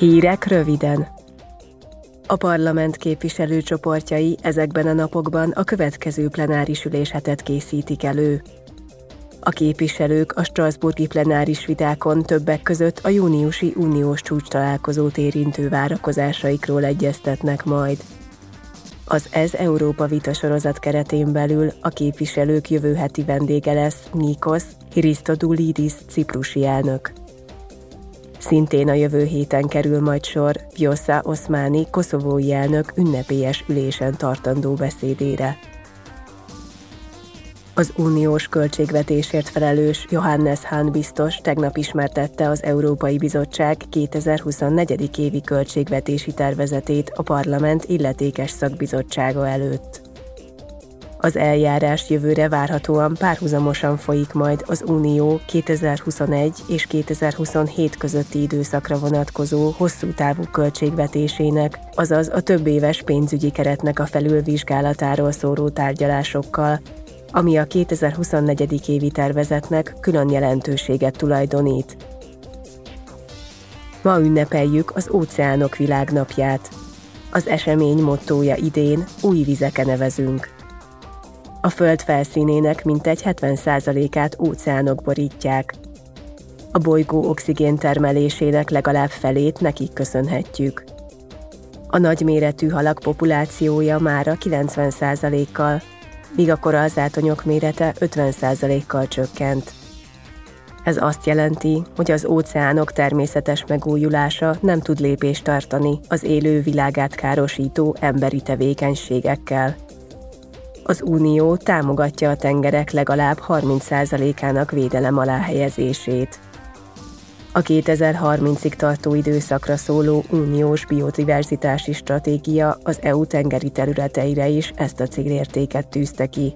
Hírek röviden. A parlament képviselőcsoportjai ezekben a napokban a következő plenáris üléshetet készítik elő. A képviselők a Strasburgi plenáris vitákon többek között a júniusi uniós csúcs találkozót érintő várakozásaikról egyeztetnek majd. Az Ez Európa vita sorozat keretén belül a képviselők jövő heti vendége lesz Nikos Christodoulidis ciprusi elnök. Szintén a jövő héten kerül majd sor Vjosa Oszmáni koszovói elnök ünnepélyes ülésen tartandó beszédére. Az uniós költségvetésért felelős Johannes Hahn biztos tegnap ismertette az Európai Bizottság 2024. évi költségvetési tervezetét a parlament illetékes szakbizottsága előtt. Az eljárás jövőre várhatóan párhuzamosan folyik majd az Unió 2021 és 2027 közötti időszakra vonatkozó hosszú távú költségvetésének, azaz a több éves pénzügyi keretnek a felülvizsgálatáról szóró tárgyalásokkal, ami a 2024. évi tervezetnek külön jelentőséget tulajdonít. Ma ünnepeljük az Óceánok Világnapját. Az esemény mottója idén új vizeke nevezünk. A Föld felszínének mintegy 70%-át óceánok borítják. A bolygó oxigén termelésének legalább felét nekik köszönhetjük. A nagyméretű halak populációja mára 90%-kal, míg a korallzátonyok mérete 50%-kal csökkent. Ez azt jelenti, hogy az óceánok természetes megújulása nem tud lépést tartani az élő világát károsító emberi tevékenységekkel. Az Unió támogatja a tengerek legalább 30%-ának védelem alá helyezését. A 2030-ig tartó időszakra szóló uniós biodiverzitási stratégia az EU tengeri területeire is ezt a célértéket tűzte ki.